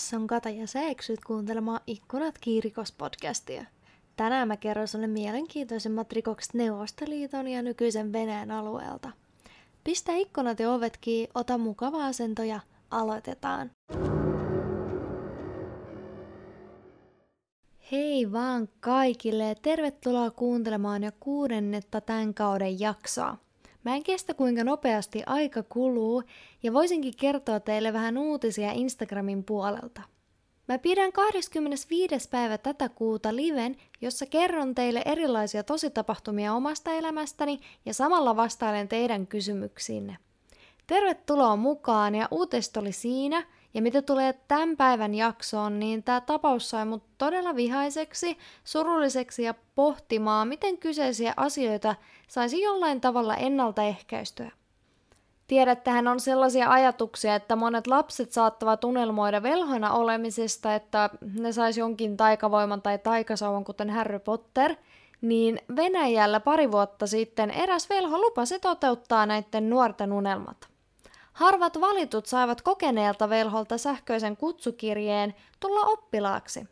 tässä on Kata ja sä eksyt kuuntelemaan Ikkunat kiirikos-podcastia. Tänään mä kerron sulle mielenkiintoisimmat rikokset Neuvostoliiton ja nykyisen Venäjän alueelta. Pistä ikkunat ja ovet kiinni, ota mukava asento ja aloitetaan. Hei vaan kaikille ja tervetuloa kuuntelemaan jo kuudennetta tämän kauden jaksoa. Mä en kestä kuinka nopeasti aika kuluu ja voisinkin kertoa teille vähän uutisia Instagramin puolelta. Mä pidän 25. päivä tätä kuuta liven, jossa kerron teille erilaisia tositapahtumia omasta elämästäni ja samalla vastailen teidän kysymyksiinne. Tervetuloa mukaan ja uutista oli siinä – ja mitä tulee tämän päivän jaksoon, niin tämä tapaus sai mut todella vihaiseksi, surulliseksi ja pohtimaan, miten kyseisiä asioita saisi jollain tavalla ennaltaehkäistyä. Tiedättehän on sellaisia ajatuksia, että monet lapset saattavat unelmoida velhona olemisesta, että ne saisi jonkin taikavoiman tai taikasauvan, kuten Harry Potter, niin Venäjällä pari vuotta sitten eräs velho lupasi toteuttaa näiden nuorten unelmat. Harvat valitut saivat kokeneelta velholta sähköisen kutsukirjeen tulla oppilaaksi.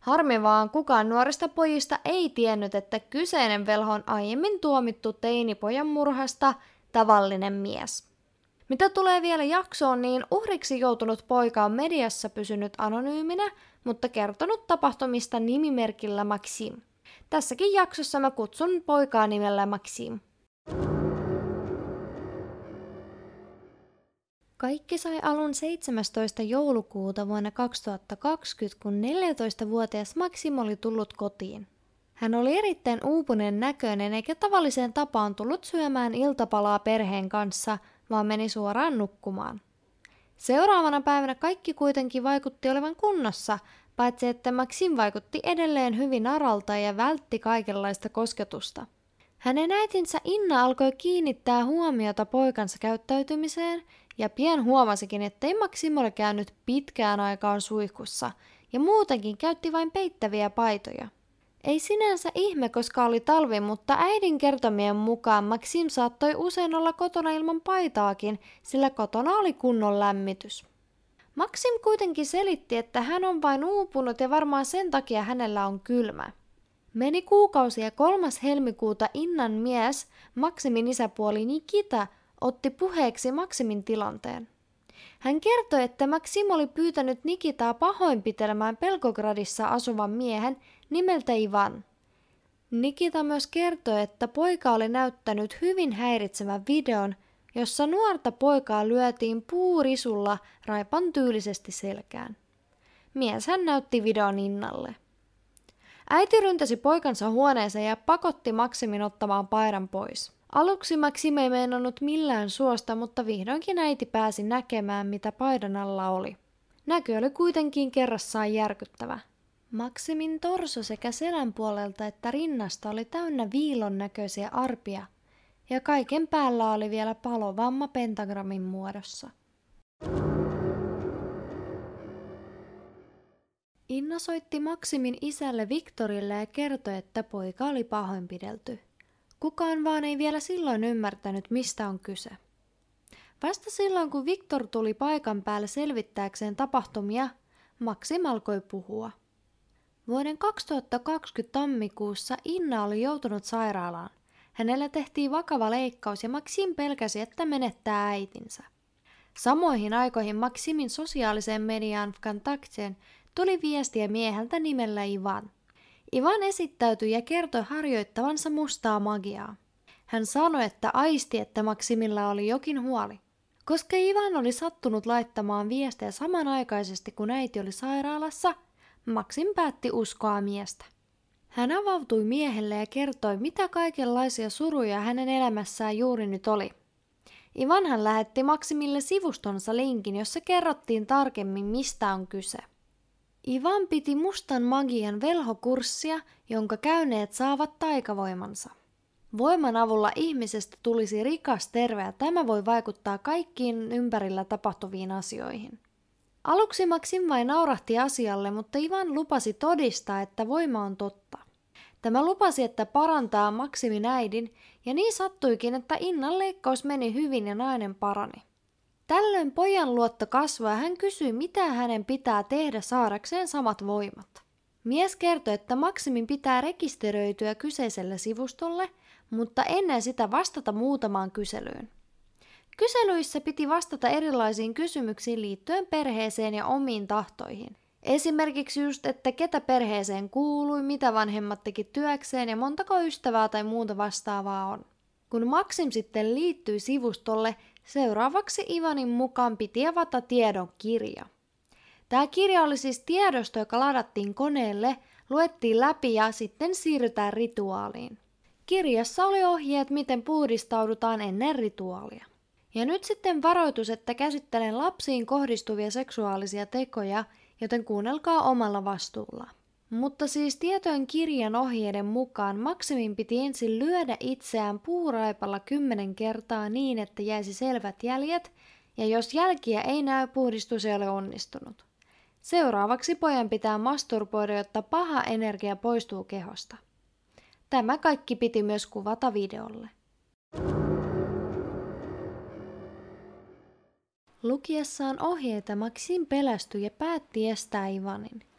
Harmi vaan kukaan nuorista pojista ei tiennyt, että kyseinen velho on aiemmin tuomittu teinipojan murhasta tavallinen mies. Mitä tulee vielä jaksoon, niin uhriksi joutunut poika on mediassa pysynyt anonyyminä, mutta kertonut tapahtumista nimimerkillä Maxim. Tässäkin jaksossa mä kutsun poikaa nimellä Maxim. Kaikki sai alun 17. joulukuuta vuonna 2020, kun 14-vuotias Maxim oli tullut kotiin. Hän oli erittäin uupuneen näköinen eikä tavalliseen tapaan tullut syömään iltapalaa perheen kanssa, vaan meni suoraan nukkumaan. Seuraavana päivänä kaikki kuitenkin vaikutti olevan kunnossa, paitsi että Maxim vaikutti edelleen hyvin aralta ja vältti kaikenlaista kosketusta. Hänen äitinsä Inna alkoi kiinnittää huomiota poikansa käyttäytymiseen ja pian huomasikin, ettei Maxim ole käynyt pitkään aikaan suihkussa ja muutenkin käytti vain peittäviä paitoja. Ei sinänsä ihme, koska oli talvi, mutta äidin kertomien mukaan Maxim saattoi usein olla kotona ilman paitaakin, sillä kotona oli kunnon lämmitys. Maxim kuitenkin selitti, että hän on vain uupunut ja varmaan sen takia hänellä on kylmä. Meni kuukausi ja kolmas helmikuuta Innan mies, Maximin isäpuoli Nikita, otti puheeksi Maksimin tilanteen. Hän kertoi, että Maxim oli pyytänyt Nikitaa pahoinpitelemään Pelkogradissa asuvan miehen nimeltä Ivan. Nikita myös kertoi, että poika oli näyttänyt hyvin häiritsevän videon, jossa nuorta poikaa lyötiin puurisulla raipan tyylisesti selkään. Mies hän näytti videon Innalle. Äiti ryntäsi poikansa huoneeseen ja pakotti Maksimin ottamaan paidan pois. Aluksi Maxim ei meinannut millään suosta, mutta vihdoinkin äiti pääsi näkemään, mitä paidan alla oli. Näkö oli kuitenkin kerrassaan järkyttävä. Maksimin torso sekä selän puolelta että rinnasta oli täynnä viilon näköisiä arpia, ja kaiken päällä oli vielä palovamma pentagrammin muodossa. Inna soitti Maksimin isälle Viktorille ja kertoi, että poika oli pahoinpidelty. Kukaan vaan ei vielä silloin ymmärtänyt, mistä on kyse. Vasta silloin, kun Viktor tuli paikan päälle selvittääkseen tapahtumia, Maxim alkoi puhua. Vuoden 2020 tammikuussa Inna oli joutunut sairaalaan. Hänellä tehtiin vakava leikkaus ja Maxim pelkäsi, että menettää äitinsä. Samoihin aikoihin Maximin sosiaaliseen mediaan Vkontakteen tuli viestiä mieheltä nimellä Ivan – Ivan esittäytyi ja kertoi harjoittavansa mustaa magiaa. Hän sanoi, että aisti, että Maksimilla oli jokin huoli. Koska Ivan oli sattunut laittamaan viestejä samanaikaisesti kun äiti oli sairaalassa, Maksim päätti uskoa miestä. Hän avautui miehelle ja kertoi, mitä kaikenlaisia suruja hänen elämässään juuri nyt oli. Ivanhan lähetti Maksimille sivustonsa linkin, jossa kerrottiin tarkemmin, mistä on kyse. Ivan piti mustan magian velhokurssia, jonka käyneet saavat taikavoimansa. Voiman avulla ihmisestä tulisi rikas, terve ja tämä voi vaikuttaa kaikkiin ympärillä tapahtuviin asioihin. Aluksi Maxim vain naurahti asialle, mutta Ivan lupasi todistaa, että voima on totta. Tämä lupasi, että parantaa Maksimin äidin, ja niin sattuikin, että Innan leikkaus meni hyvin ja nainen parani. Tällöin pojan luotto kasvoi ja hän kysyi, mitä hänen pitää tehdä saadakseen samat voimat. Mies kertoi, että Maksimin pitää rekisteröityä kyseiselle sivustolle, mutta ennen sitä vastata muutamaan kyselyyn. Kyselyissä piti vastata erilaisiin kysymyksiin liittyen perheeseen ja omiin tahtoihin. Esimerkiksi just, että ketä perheeseen kuului, mitä vanhemmat teki työkseen ja montako ystävää tai muuta vastaavaa on. Kun Maxim sitten liittyi sivustolle, seuraavaksi Ivanin mukaan piti avata tiedon kirja. Tämä kirja oli siis tiedosto, joka ladattiin koneelle, luettiin läpi ja sitten siirrytään rituaaliin. Kirjassa oli ohjeet, miten puhdistaudutaan ennen rituaalia. Ja nyt sitten varoitus, että käsittelen lapsiin kohdistuvia seksuaalisia tekoja, joten kuunnelkaa omalla vastuulla. Mutta siis tietojen kirjan ohjeiden mukaan Maksimin piti ensin lyödä itseään puuraipalla kymmenen kertaa niin, että jäisi selvät jäljet, ja jos jälkiä ei näy, puhdistus ei ole onnistunut. Seuraavaksi pojan pitää masturboida, jotta paha energia poistuu kehosta. Tämä kaikki piti myös kuvata videolle. Lukiessaan ohjeita Maxim pelästyi ja päätti estää Ivanin.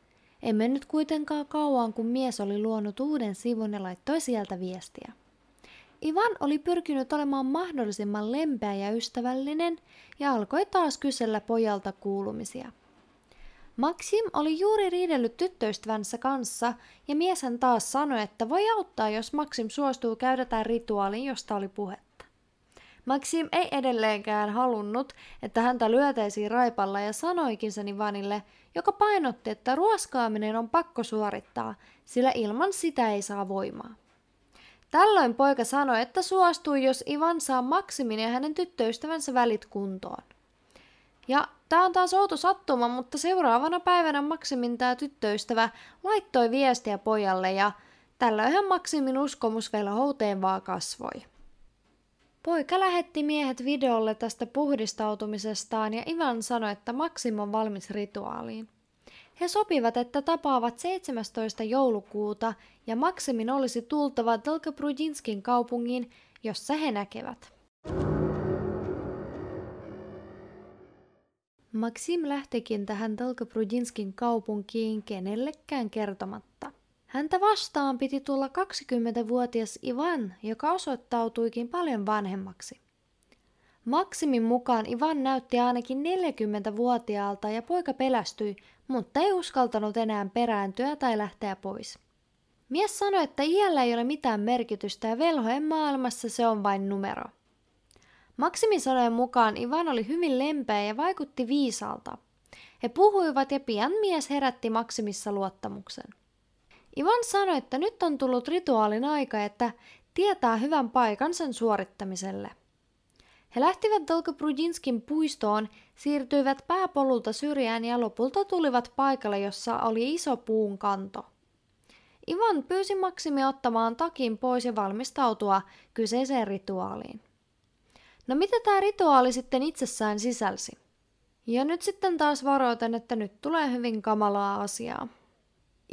Emme nyt kuitenkaan kauan, kun mies oli luonut uuden sivun ja laittoi sieltä viestiä. Ivan oli pyrkinyt olemaan mahdollisimman lempeä ja ystävällinen ja alkoi taas kysellä pojalta kuulumisia. Maxim oli juuri riidellyt tyttöystävänsä kanssa ja mieshän taas sanoi, että voi auttaa, jos Maxim suostuu käydä tämän rituaalin, josta oli puhetta. Maxim ei edelleenkään halunnut, että häntä lyötäisiin raipalla ja sanoikin sen Ivanille, joka painotti, että ruoskaaminen on pakko suorittaa, sillä ilman sitä ei saa voimaa. Tällöin poika sanoi, että suostui, jos Ivan saa Maksimin ja hänen tyttöystävänsä välit kuntoon. Ja tämä on taas outo sattuma, mutta seuraavana päivänä Maksimin tämä tyttöystävä laittoi viestiä pojalle ja tällöinhän Maksimin uskomus vielä houteen vaan kasvoi. Poika lähetti miehet videolle tästä puhdistautumisestaan ja Ivan sanoi, että Maxim on valmis rituaaliin. He sopivat, että tapaavat 17. joulukuuta ja Maksimin olisi tultava Delkaprujinskin kaupungiin, jossa he näkevät. Maxim lähtikin tähän Delkaprujinskin kaupunkiin kenellekään kertomatta. Häntä vastaan piti tulla 20-vuotias Ivan, joka osoittautuikin paljon vanhemmaksi. Maksimin mukaan Ivan näytti ainakin 40-vuotiaalta ja poika pelästyi, mutta ei uskaltanut enää perääntyä tai lähteä pois. Mies sanoi, että iällä ei ole mitään merkitystä ja velhojen maailmassa se on vain numero. Maksimin sanojen mukaan Ivan oli hyvin lempeä ja vaikutti viisalta. He puhuivat ja pian mies herätti Maksimissa luottamuksen. Ivan sanoi, että nyt on tullut rituaalin aika, että tietää hyvän paikan sen suorittamiselle. He lähtivät Dolgobrudjinskin puistoon, siirtyivät pääpolulta syrjään ja lopulta tulivat paikalle, jossa oli iso puun kanto. Ivan pyysi Maksimi ottamaan takin pois ja valmistautua kyseiseen rituaaliin. No mitä tämä rituaali sitten itsessään sisälsi? Ja nyt sitten taas varoitan, että nyt tulee hyvin kamalaa asiaa.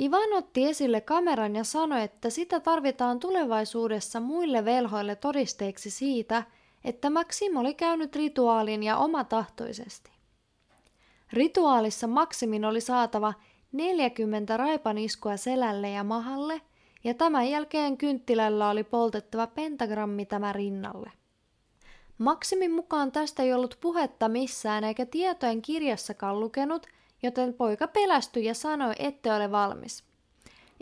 Ivan otti esille kameran ja sanoi, että sitä tarvitaan tulevaisuudessa muille velhoille todisteeksi siitä, että Maxim oli käynyt rituaalin ja omatahtoisesti. Rituaalissa Maksimin oli saatava 40 raipaniskua selälle ja mahalle, ja tämän jälkeen kynttilällä oli poltettava pentagrammi tämä rinnalle. Maksimin mukaan tästä ei ollut puhetta missään eikä tietojen kirjassakaan lukenut, joten poika pelästyi ja sanoi, ette ole valmis.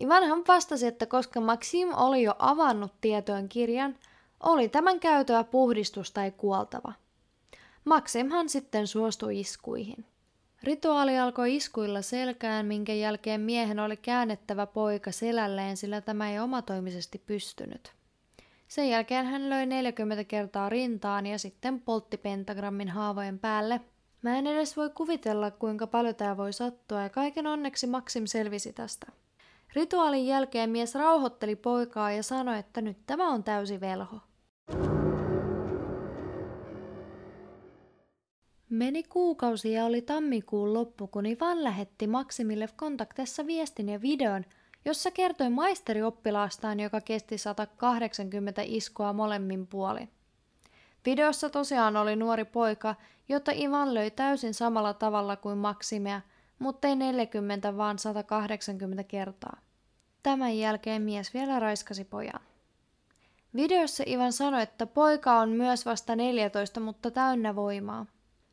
Ivanhan vastasi, että koska Maxim oli jo avannut tietojen kirjan, oli tämän käytöä puhdistus tai kuoltava. Maximhan sitten suostui iskuihin. Rituaali alkoi iskuilla selkään, minkä jälkeen miehen oli käännettävä poika selälleen, sillä tämä ei omatoimisesti pystynyt. Sen jälkeen hän löi 40 kertaa rintaan ja sitten poltti pentagrammin haavojen päälle – Mä en edes voi kuvitella, kuinka paljon tämä voi sattua, ja kaiken onneksi Maxim selvisi tästä. Rituaalin jälkeen mies rauhoitteli poikaa ja sanoi, että nyt tämä on täysi velho. Meni kuukausi ja oli tammikuun loppu, kun Ivan lähetti Maksimille kontaktessa viestin ja videon, jossa kertoi maisterioppilaastaan, joka kesti 180 iskoa molemmin puolin. Videossa tosiaan oli nuori poika, jota Ivan löi täysin samalla tavalla kuin Maksimia, mutta ei 40 vaan 180 kertaa. Tämän jälkeen mies vielä raiskasi pojan. Videossa Ivan sanoi, että poika on myös vasta 14, mutta täynnä voimaa.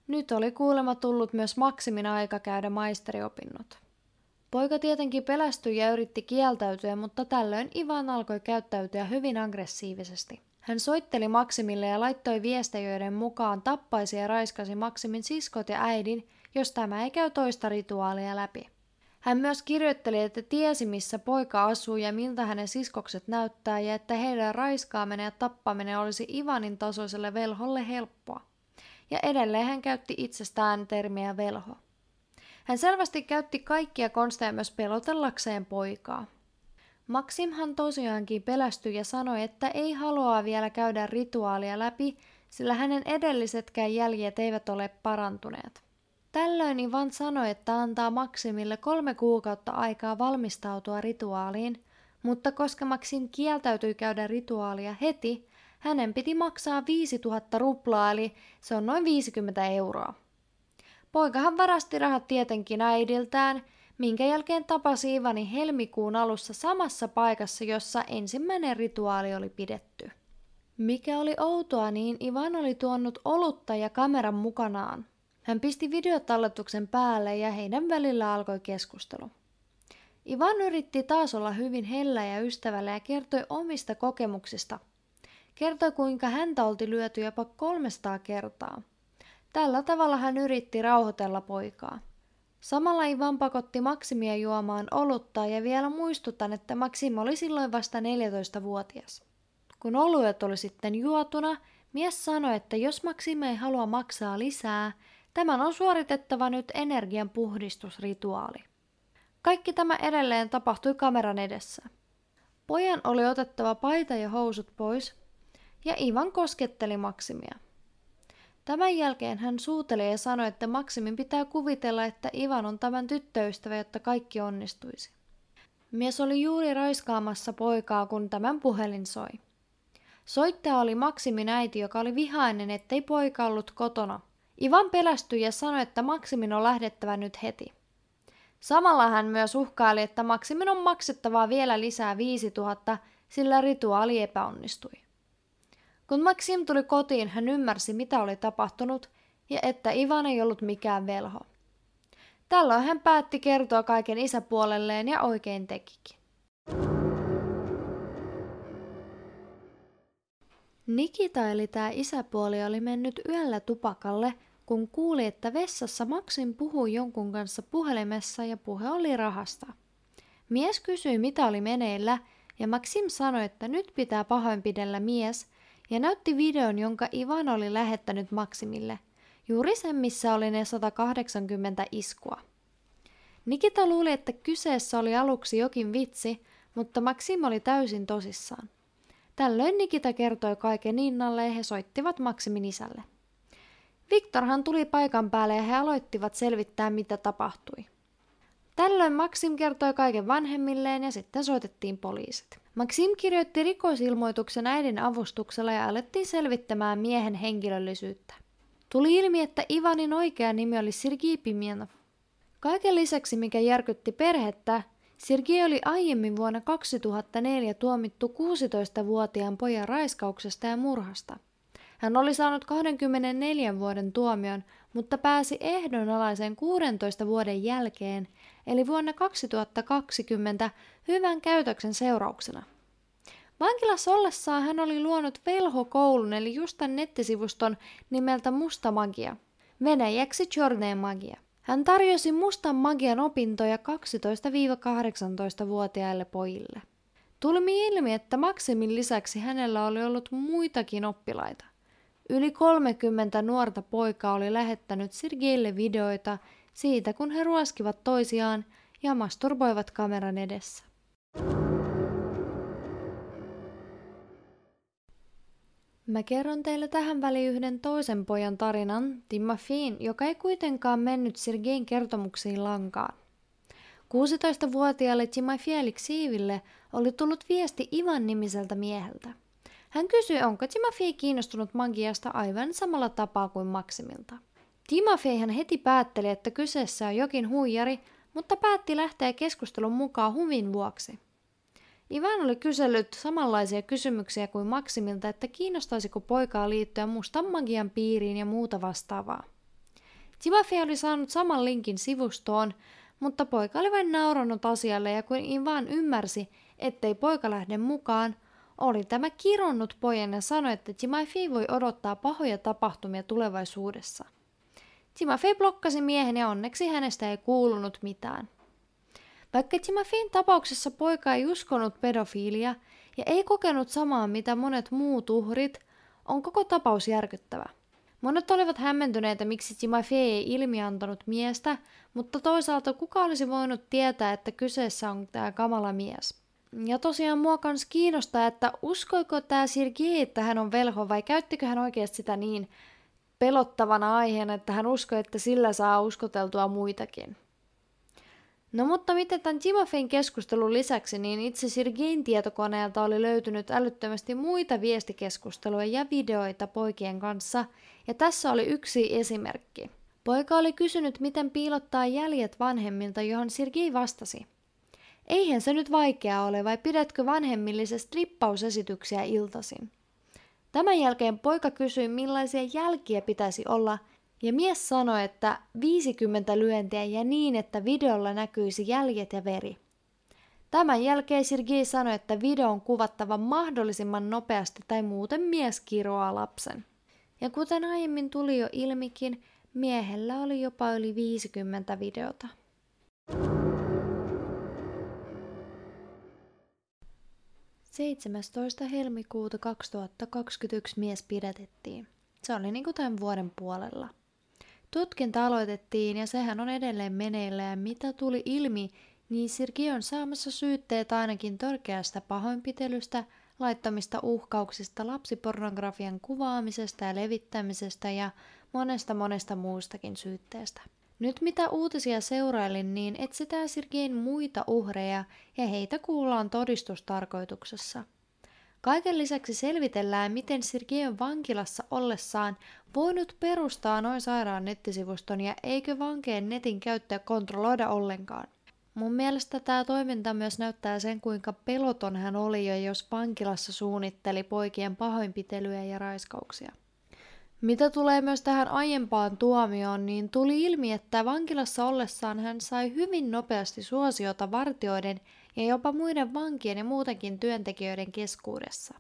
Nyt oli kuulemma tullut myös Maksimin aika käydä maisteriopinnot. Poika tietenkin pelästyi ja yritti kieltäytyä, mutta tällöin Ivan alkoi käyttäytyä hyvin aggressiivisesti. Hän soitteli Maksimille ja laittoi viestejä, joiden mukaan tappaisi ja raiskasi Maksimin siskot ja äidin, jos tämä ei käy toista rituaalia läpi. Hän myös kirjoitteli, että tiesi missä poika asuu ja miltä hänen siskokset näyttää ja että heidän raiskaaminen ja tappaminen olisi Ivanin tasoiselle velholle helppoa. Ja edelleen hän käytti itsestään termiä velho. Hän selvästi käytti kaikkia konsteja myös pelotellakseen poikaa. Maksimhan tosiaankin pelästyi ja sanoi, että ei halua vielä käydä rituaalia läpi, sillä hänen edellisetkään jäljet eivät ole parantuneet. Tällöin Ivan sanoi, että antaa Maksimille kolme kuukautta aikaa valmistautua rituaaliin, mutta koska Maksim kieltäytyi käydä rituaalia heti, hänen piti maksaa 5000 ruplaa, eli se on noin 50 euroa. Poikahan varasti rahat tietenkin äidiltään, minkä jälkeen tapasi Ivani helmikuun alussa samassa paikassa, jossa ensimmäinen rituaali oli pidetty. Mikä oli outoa, niin Ivan oli tuonut olutta ja kameran mukanaan. Hän pisti videotalletuksen päälle ja heidän välillä alkoi keskustelu. Ivan yritti taas olla hyvin hellä ja ystävällä ja kertoi omista kokemuksista. Kertoi kuinka häntä olti lyöty jopa 300 kertaa. Tällä tavalla hän yritti rauhoitella poikaa. Samalla Ivan pakotti Maksimia juomaan olutta ja vielä muistutan, että Maksim oli silloin vasta 14-vuotias. Kun oluet oli sitten juotuna, mies sanoi, että jos Maksim ei halua maksaa lisää, Tämän on suoritettava nyt energian puhdistusrituaali. Kaikki tämä edelleen tapahtui kameran edessä. Pojan oli otettava paita ja housut pois, ja Ivan kosketteli Maksimia. Tämän jälkeen hän suuteli ja sanoi, että Maksimin pitää kuvitella, että Ivan on tämän tyttöystävä, jotta kaikki onnistuisi. Mies oli juuri raiskaamassa poikaa, kun tämän puhelin soi. Soittaja oli Maksimin äiti, joka oli vihainen, ettei poika ollut kotona – Ivan pelästyi ja sanoi, että Maksimin on lähdettävä nyt heti. Samalla hän myös uhkaili, että Maksimin on maksettavaa vielä lisää 5000, sillä rituaali epäonnistui. Kun Maxim tuli kotiin, hän ymmärsi, mitä oli tapahtunut ja että Ivan ei ollut mikään velho. Tällöin hän päätti kertoa kaiken isäpuolelleen ja oikein tekikin. Nikita eli tämä isäpuoli oli mennyt yöllä tupakalle, kun kuuli, että vessassa Maksin puhui jonkun kanssa puhelimessa ja puhe oli rahasta. Mies kysyi, mitä oli meneillä, ja Maxim sanoi, että nyt pitää pahoinpidellä mies, ja näytti videon, jonka Ivan oli lähettänyt Maksimille, juuri sen, missä oli ne 180 iskua. Nikita luuli, että kyseessä oli aluksi jokin vitsi, mutta Maxim oli täysin tosissaan. Tällöin Nikita kertoi kaiken Innalle ja he soittivat Maksimin isälle. Viktorhan tuli paikan päälle ja he aloittivat selvittää, mitä tapahtui. Tällöin Maxim kertoi kaiken vanhemmilleen ja sitten soitettiin poliisit. Maxim kirjoitti rikosilmoituksen äidin avustuksella ja alettiin selvittämään miehen henkilöllisyyttä. Tuli ilmi, että Ivanin oikea nimi oli Sergei Pimienov. Kaiken lisäksi, mikä järkytti perhettä, Sergei oli aiemmin vuonna 2004 tuomittu 16-vuotiaan pojan raiskauksesta ja murhasta. Hän oli saanut 24 vuoden tuomion, mutta pääsi ehdonalaisen 16 vuoden jälkeen, eli vuonna 2020 hyvän käytöksen seurauksena. Vankilassa ollessaan hän oli luonut velhokoulun eli justan nettisivuston nimeltä Musta Magia, venäjäksi Chorneen Magia. Hän tarjosi mustan magian opintoja 12-18-vuotiaille pojille. Tulmi ilmi, että Maksimin lisäksi hänellä oli ollut muitakin oppilaita. Yli 30 nuorta poikaa oli lähettänyt Sergeille videoita siitä, kun he ruoskivat toisiaan ja masturboivat kameran edessä. Mä kerron teille tähän väliin yhden toisen pojan tarinan, Timofin, joka ei kuitenkaan mennyt Sergein kertomuksiin lankaan. 16-vuotiaalle Timofei Aleksiiville oli tullut viesti Ivan nimiseltä mieheltä. Hän kysyi, onko Timofei kiinnostunut magiasta aivan samalla tapaa kuin Maksimilta. Timofeihan heti päätteli, että kyseessä on jokin huijari, mutta päätti lähteä keskustelun mukaan huvin vuoksi. Ivan oli kysellyt samanlaisia kysymyksiä kuin Maksimilta, että kiinnostaisiko poikaa liittyä mustan magian piiriin ja muuta vastaavaa. Timofei oli saanut saman linkin sivustoon, mutta poika oli vain nauranut asialle ja kun Ivan ymmärsi, ettei poika lähde mukaan, oli tämä kironnut pojan ja sanoi, että Timofei voi odottaa pahoja tapahtumia tulevaisuudessa. Timofei blokkasi miehen ja onneksi hänestä ei kuulunut mitään. Vaikka Timofein tapauksessa poika ei uskonut pedofiilia ja ei kokenut samaa mitä monet muut uhrit, on koko tapaus järkyttävä. Monet olivat hämmentyneitä, miksi Timofei ei ilmiantanut miestä, mutta toisaalta kuka olisi voinut tietää, että kyseessä on tämä kamala mies. Ja tosiaan mua kans kiinnostaa, että uskoiko tämä Sergei, että hän on velho vai käyttikö hän oikeasti sitä niin pelottavana aiheena, että hän uskoi, että sillä saa uskoteltua muitakin. No mutta miten tämän Timofein keskustelun lisäksi, niin itse Sirgein tietokoneelta oli löytynyt älyttömästi muita viestikeskusteluja ja videoita poikien kanssa, ja tässä oli yksi esimerkki. Poika oli kysynyt, miten piilottaa jäljet vanhemmilta, johon Sirgei vastasi. Eihän se nyt vaikeaa ole, vai pidätkö vanhemmillisia strippausesityksiä iltasin? Tämän jälkeen poika kysyi, millaisia jälkiä pitäisi olla, ja mies sanoi, että 50 lyöntiä ja niin, että videolla näkyisi jäljet ja veri. Tämän jälkeen Sergei sanoi, että video on kuvattava mahdollisimman nopeasti tai muuten mies kiroaa lapsen. Ja kuten aiemmin tuli jo ilmikin, miehellä oli jopa yli 50 videota. 17. helmikuuta 2021 mies pidätettiin. Se oli niin kuin tämän vuoden puolella. Tutkinta aloitettiin ja sehän on edelleen meneillä ja mitä tuli ilmi, niin Sirki on saamassa syytteet ainakin törkeästä pahoinpitelystä, laittomista uhkauksista, lapsipornografian kuvaamisesta ja levittämisestä ja monesta monesta muustakin syytteestä. Nyt mitä uutisia seurailin, niin etsitään Sirgein muita uhreja ja heitä kuullaan todistustarkoituksessa. Kaiken lisäksi selvitellään, miten Sirgei on vankilassa ollessaan voinut perustaa noin sairaan nettisivuston ja eikö vankeen netin käyttöä kontrolloida ollenkaan. Mun mielestä tämä toiminta myös näyttää sen, kuinka peloton hän oli jo, jos vankilassa suunnitteli poikien pahoinpitelyjä ja raiskauksia. Mitä tulee myös tähän aiempaan tuomioon, niin tuli ilmi, että vankilassa ollessaan hän sai hyvin nopeasti suosiota vartioiden ja jopa muiden vankien ja muutenkin työntekijöiden keskuudessa.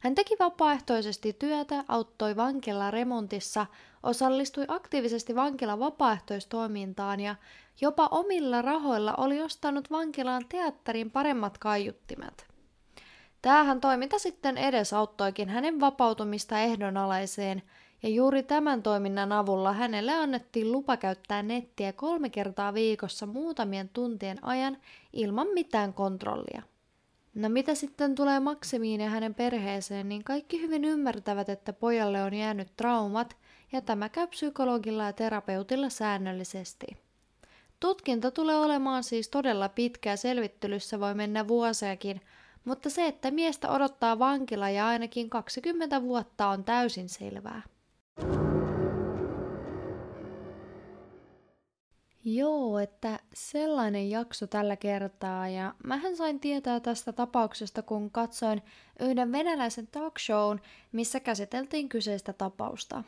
Hän teki vapaaehtoisesti työtä, auttoi vankila remontissa, osallistui aktiivisesti vankilan vapaaehtoistoimintaan ja jopa omilla rahoilla oli ostanut vankilaan teatterin paremmat kaiuttimet. Tämähän toiminta sitten edesauttoikin hänen vapautumista ehdonalaiseen – ja juuri tämän toiminnan avulla hänelle annettiin lupa käyttää nettiä kolme kertaa viikossa muutamien tuntien ajan ilman mitään kontrollia. No mitä sitten tulee Maksimiin ja hänen perheeseen, niin kaikki hyvin ymmärtävät, että pojalle on jäänyt traumat ja tämä käy psykologilla ja terapeutilla säännöllisesti. Tutkinta tulee olemaan siis todella pitkä ja selvittelyssä voi mennä vuosiakin, mutta se, että miestä odottaa vankila ja ainakin 20 vuotta on täysin selvää. Joo, että sellainen jakso tällä kertaa ja mähän sain tietää tästä tapauksesta, kun katsoin yhden venäläisen talk shown, missä käsiteltiin kyseistä tapausta.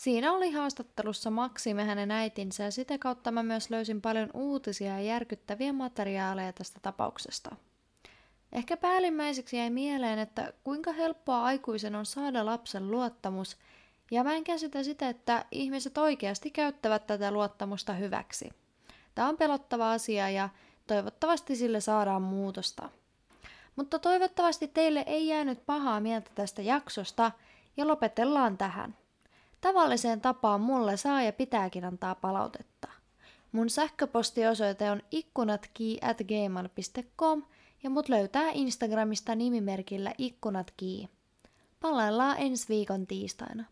Siinä oli haastattelussa Maksime hänen äitinsä ja sitä kautta mä myös löysin paljon uutisia ja järkyttäviä materiaaleja tästä tapauksesta. Ehkä päällimmäiseksi jäi mieleen, että kuinka helppoa aikuisen on saada lapsen luottamus – ja mä en käsitä sitä, että ihmiset oikeasti käyttävät tätä luottamusta hyväksi. Tämä on pelottava asia ja toivottavasti sille saadaan muutosta. Mutta toivottavasti teille ei jäänyt pahaa mieltä tästä jaksosta ja lopetellaan tähän. Tavalliseen tapaan mulle saa ja pitääkin antaa palautetta. Mun sähköpostiosoite on ikkunatki@gmail.com ja mut löytää Instagramista nimimerkillä ikkunatki. Palaillaan ensi viikon tiistaina.